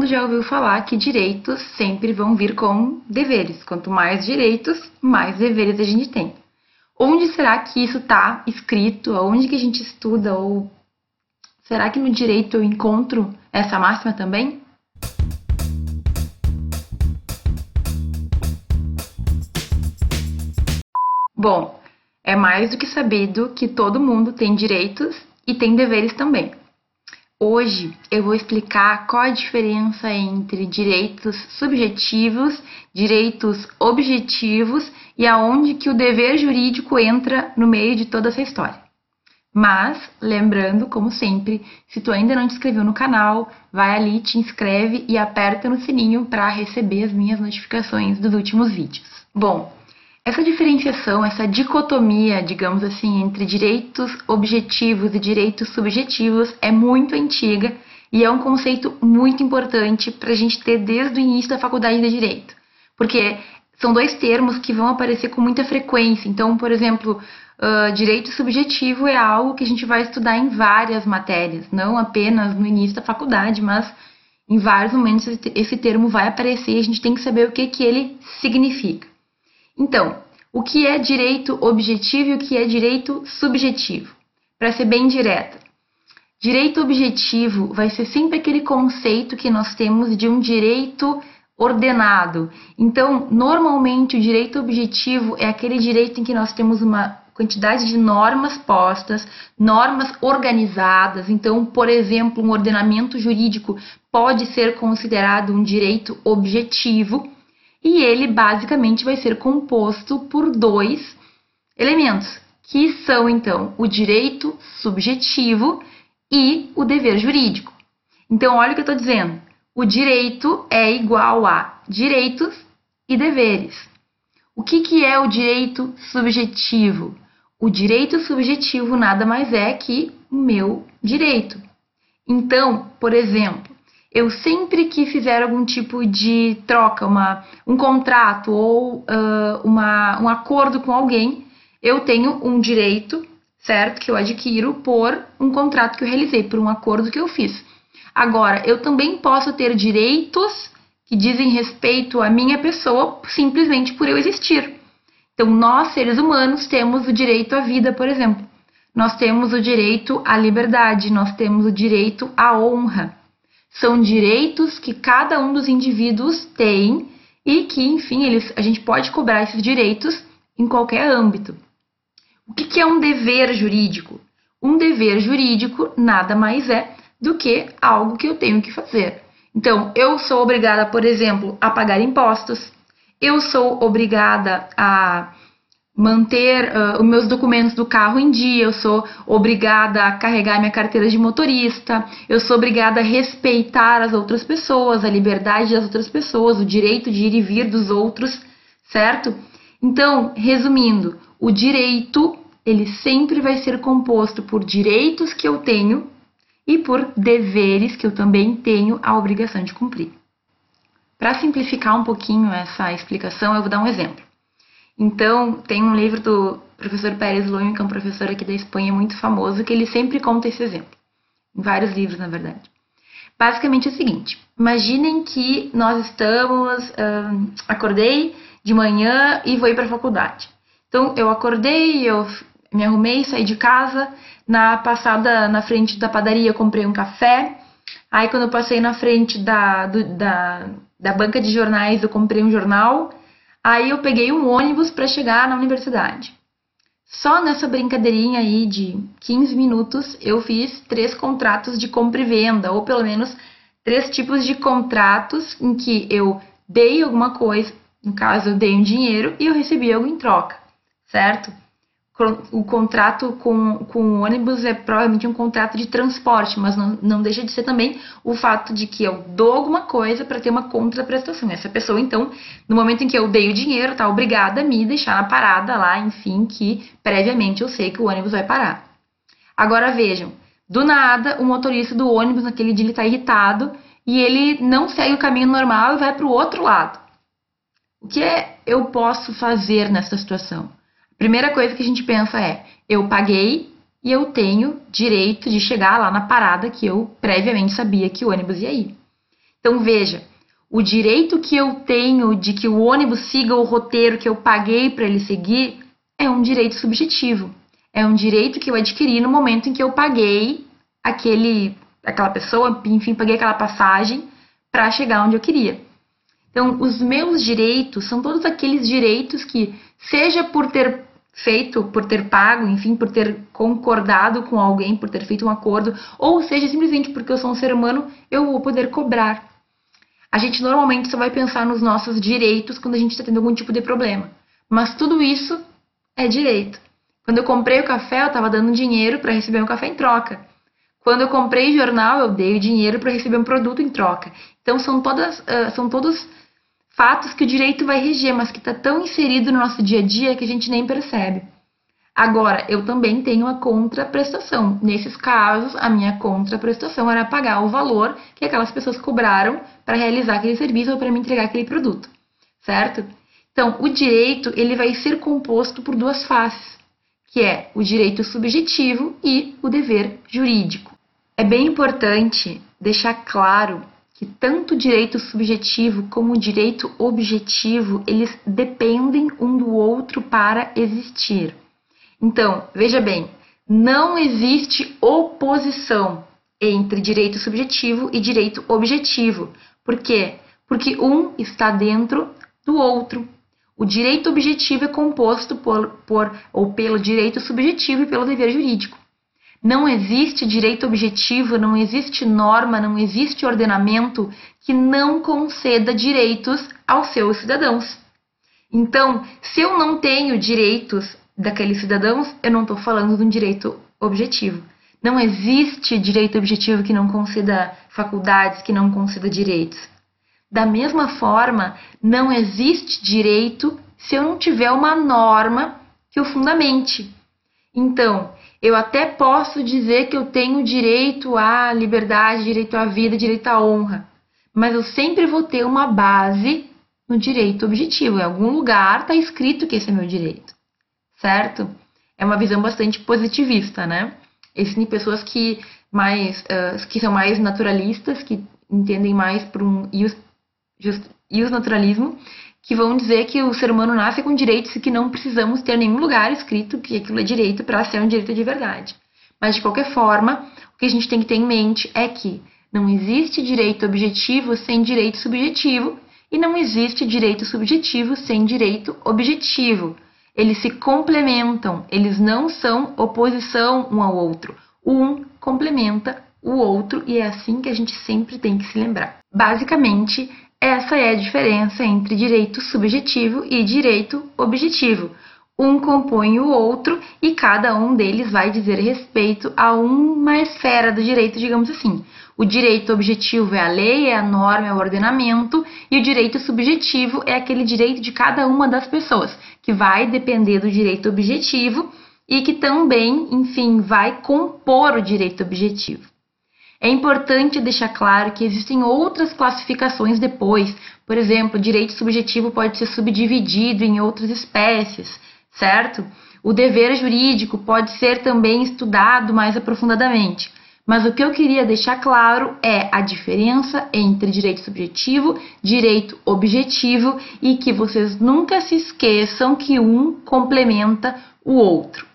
mundo já ouviu falar que direitos sempre vão vir com deveres. Quanto mais direitos, mais deveres a gente tem. Onde será que isso está escrito? Onde que a gente estuda? Ou será que no direito eu encontro essa máxima também? Bom, é mais do que sabido que todo mundo tem direitos e tem deveres também. Hoje eu vou explicar qual a diferença entre direitos subjetivos, direitos objetivos e aonde que o dever jurídico entra no meio de toda essa história. Mas, lembrando, como sempre, se tu ainda não te inscreveu no canal, vai ali, te inscreve e aperta no sininho para receber as minhas notificações dos últimos vídeos. Bom, essa diferenciação, essa dicotomia, digamos assim, entre direitos objetivos e direitos subjetivos é muito antiga e é um conceito muito importante para a gente ter desde o início da faculdade de Direito. Porque são dois termos que vão aparecer com muita frequência. Então, por exemplo, uh, direito subjetivo é algo que a gente vai estudar em várias matérias, não apenas no início da faculdade, mas em vários momentos esse termo vai aparecer e a gente tem que saber o que, que ele significa. Então, o que é direito objetivo e o que é direito subjetivo? Para ser bem direta, direito objetivo vai ser sempre aquele conceito que nós temos de um direito ordenado. Então, normalmente, o direito objetivo é aquele direito em que nós temos uma quantidade de normas postas, normas organizadas. Então, por exemplo, um ordenamento jurídico pode ser considerado um direito objetivo e ele basicamente vai ser composto por dois elementos, que são então o direito subjetivo e o dever jurídico. Então, olha o que eu estou dizendo. O direito é igual a direitos e deveres. O que, que é o direito subjetivo? O direito subjetivo nada mais é que o meu direito. Então, por exemplo, eu sempre que fizer algum tipo de troca, uma, um contrato ou uh, uma, um acordo com alguém, eu tenho um direito, certo? Que eu adquiro por um contrato que eu realizei, por um acordo que eu fiz. Agora, eu também posso ter direitos que dizem respeito à minha pessoa simplesmente por eu existir. Então, nós, seres humanos, temos o direito à vida, por exemplo. Nós temos o direito à liberdade, nós temos o direito à honra são direitos que cada um dos indivíduos tem e que, enfim, eles, a gente pode cobrar esses direitos em qualquer âmbito. O que, que é um dever jurídico? Um dever jurídico nada mais é do que algo que eu tenho que fazer. Então, eu sou obrigada, por exemplo, a pagar impostos, eu sou obrigada a manter uh, os meus documentos do carro em dia, eu sou obrigada a carregar minha carteira de motorista, eu sou obrigada a respeitar as outras pessoas, a liberdade das outras pessoas, o direito de ir e vir dos outros, certo? Então, resumindo, o direito ele sempre vai ser composto por direitos que eu tenho e por deveres que eu também tenho a obrigação de cumprir. Para simplificar um pouquinho essa explicação, eu vou dar um exemplo. Então, tem um livro do professor Pérez Loin, que é um professor aqui da Espanha muito famoso, que ele sempre conta esse exemplo. Em vários livros, na verdade. Basicamente é o seguinte: imaginem que nós estamos. Uh, acordei de manhã e vou ir para a faculdade. Então, eu acordei, eu me arrumei, saí de casa. Na passada na frente da padaria, comprei um café. Aí, quando eu passei na frente da, do, da, da banca de jornais, eu comprei um jornal. Aí eu peguei um ônibus para chegar na universidade. Só nessa brincadeirinha aí de 15 minutos eu fiz três contratos de compra e venda, ou pelo menos três tipos de contratos em que eu dei alguma coisa, no caso eu dei um dinheiro e eu recebi algo em troca, certo? O contrato com, com o ônibus é provavelmente um contrato de transporte, mas não, não deixa de ser também o fato de que eu dou alguma coisa para ter uma contraprestação. Essa pessoa, então, no momento em que eu dei o dinheiro, tá obrigada a me deixar na parada lá, enfim, que previamente eu sei que o ônibus vai parar. Agora vejam, do nada, o motorista do ônibus naquele dia ele está irritado e ele não segue o caminho normal e vai para o outro lado. O que é, eu posso fazer nessa situação? Primeira coisa que a gente pensa é: eu paguei e eu tenho direito de chegar lá na parada que eu previamente sabia que o ônibus ia ir. Então veja, o direito que eu tenho de que o ônibus siga o roteiro que eu paguei para ele seguir é um direito subjetivo. É um direito que eu adquiri no momento em que eu paguei aquele, aquela pessoa, enfim, paguei aquela passagem para chegar onde eu queria. Então, os meus direitos são todos aqueles direitos que, seja por ter feito, por ter pago, enfim, por ter concordado com alguém, por ter feito um acordo, ou seja simplesmente porque eu sou um ser humano, eu vou poder cobrar. A gente normalmente só vai pensar nos nossos direitos quando a gente está tendo algum tipo de problema. Mas tudo isso é direito. Quando eu comprei o café, eu estava dando dinheiro para receber um café em troca. Quando eu comprei jornal, eu dei dinheiro para receber um produto em troca. Então são todas, uh, são todos fatos que o direito vai reger, mas que está tão inserido no nosso dia a dia que a gente nem percebe. Agora, eu também tenho a contraprestação. Nesses casos, a minha contraprestação era pagar o valor que aquelas pessoas cobraram para realizar aquele serviço ou para me entregar aquele produto, certo? Então, o direito ele vai ser composto por duas faces, que é o direito subjetivo e o dever jurídico. É bem importante deixar claro que tanto o direito subjetivo como o direito objetivo, eles dependem um do outro para existir. Então, veja bem, não existe oposição entre direito subjetivo e direito objetivo. Por quê? Porque um está dentro do outro. O direito objetivo é composto por, por ou pelo direito subjetivo e pelo dever jurídico. Não existe direito objetivo, não existe norma, não existe ordenamento que não conceda direitos aos seus cidadãos. Então, se eu não tenho direitos daqueles cidadãos, eu não estou falando de um direito objetivo. Não existe direito objetivo que não conceda faculdades, que não conceda direitos. Da mesma forma, não existe direito se eu não tiver uma norma que o fundamente. Então, eu até posso dizer que eu tenho direito à liberdade, direito à vida, direito à honra, mas eu sempre vou ter uma base no direito objetivo. Em algum lugar está escrito que esse é meu direito, certo? É uma visão bastante positivista, né? Existem pessoas que mais uh, que são mais naturalistas, que entendem mais por um ius naturalismo, que vão dizer que o ser humano nasce com direitos e que não precisamos ter nenhum lugar escrito que aquilo é direito para ser um direito de verdade. Mas, de qualquer forma, o que a gente tem que ter em mente é que não existe direito objetivo sem direito subjetivo e não existe direito subjetivo sem direito objetivo. Eles se complementam, eles não são oposição um ao outro. Um complementa o outro e é assim que a gente sempre tem que se lembrar. Basicamente, essa é a diferença entre direito subjetivo e direito objetivo. Um compõe o outro e cada um deles vai dizer respeito a uma esfera do direito, digamos assim. O direito objetivo é a lei, é a norma, é o ordenamento, e o direito subjetivo é aquele direito de cada uma das pessoas, que vai depender do direito objetivo e que também, enfim, vai compor o direito objetivo. É importante deixar claro que existem outras classificações depois. Por exemplo, direito subjetivo pode ser subdividido em outras espécies, certo? O dever jurídico pode ser também estudado mais aprofundadamente. Mas o que eu queria deixar claro é a diferença entre direito subjetivo, direito objetivo e que vocês nunca se esqueçam que um complementa o outro.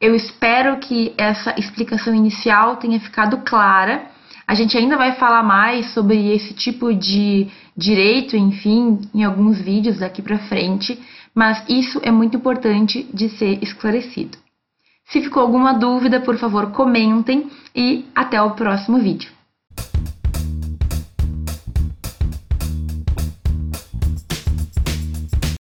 Eu espero que essa explicação inicial tenha ficado clara. A gente ainda vai falar mais sobre esse tipo de direito, enfim, em alguns vídeos daqui para frente, mas isso é muito importante de ser esclarecido. Se ficou alguma dúvida, por favor, comentem e até o próximo vídeo.